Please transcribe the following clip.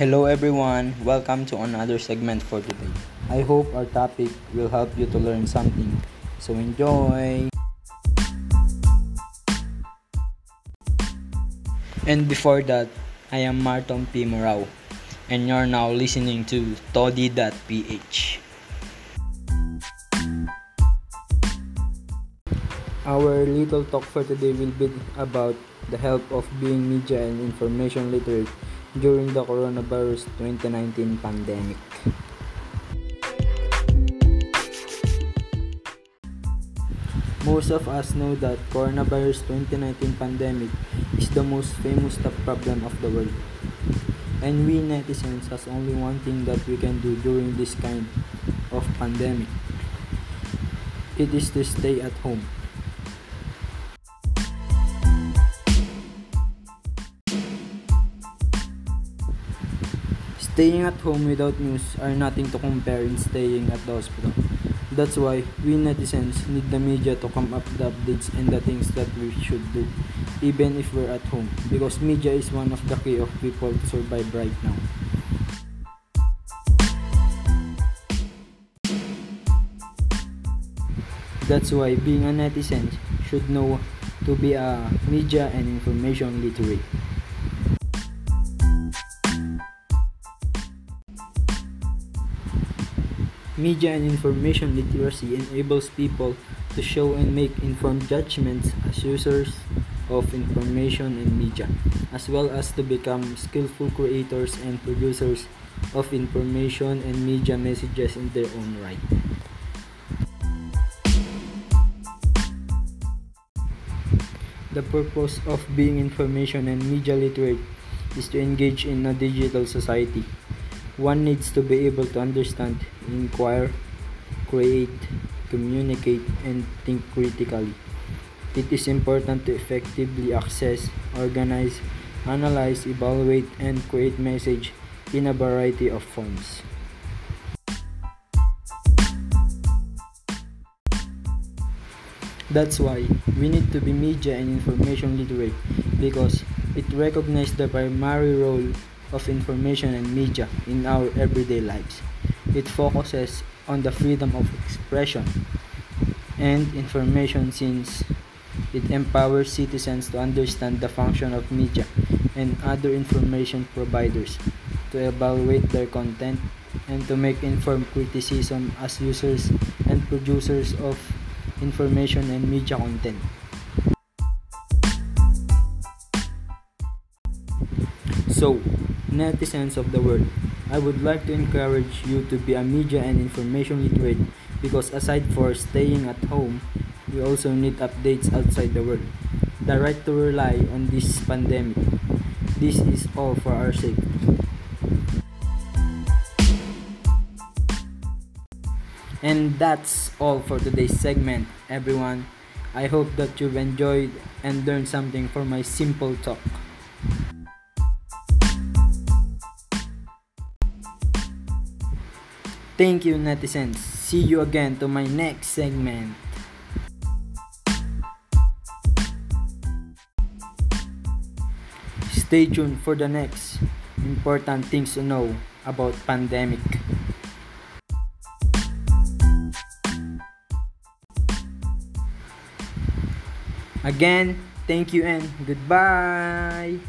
Hello everyone, welcome to another segment for today. I hope our topic will help you to learn something. So enjoy! And before that, I am Marton P. Morao, and you're now listening to Toddy.ph. Our little talk for today will be about the help of being media and information literate during the coronavirus 2019 pandemic. Most of us know that coronavirus 2019 pandemic is the most famous top problem of the world. And we netizens has only one thing that we can do during this kind of pandemic. It is to stay at home. Staying at home without news are nothing to compare in staying at the hospital. That's why we netizens need the media to come up the updates and the things that we should do, even if we're at home, because media is one of the key of people to survive right now. That's why being a netizen should know to be a media and information literate. Media and information literacy enables people to show and make informed judgments as users of information and media, as well as to become skillful creators and producers of information and media messages in their own right. The purpose of being information and media literate is to engage in a digital society one needs to be able to understand, inquire, create, communicate, and think critically. It is important to effectively access, organize, analyze, evaluate, and create message in a variety of forms. That's why we need to be media and information literate because it recognizes the primary role of information and media in our everyday lives. It focuses on the freedom of expression and information since it empowers citizens to understand the function of media and other information providers, to evaluate their content, and to make informed criticism as users and producers of information and media content. So, netizens of the world, I would like to encourage you to be a media and information literate because aside for staying at home, we also need updates outside the world. The right to rely on this pandemic. This is all for our sake. And that's all for today's segment, everyone. I hope that you've enjoyed and learned something from my simple talk. Thank you, netizens. See you again to my next segment. Stay tuned for the next important things to know about pandemic. Again, thank you and goodbye.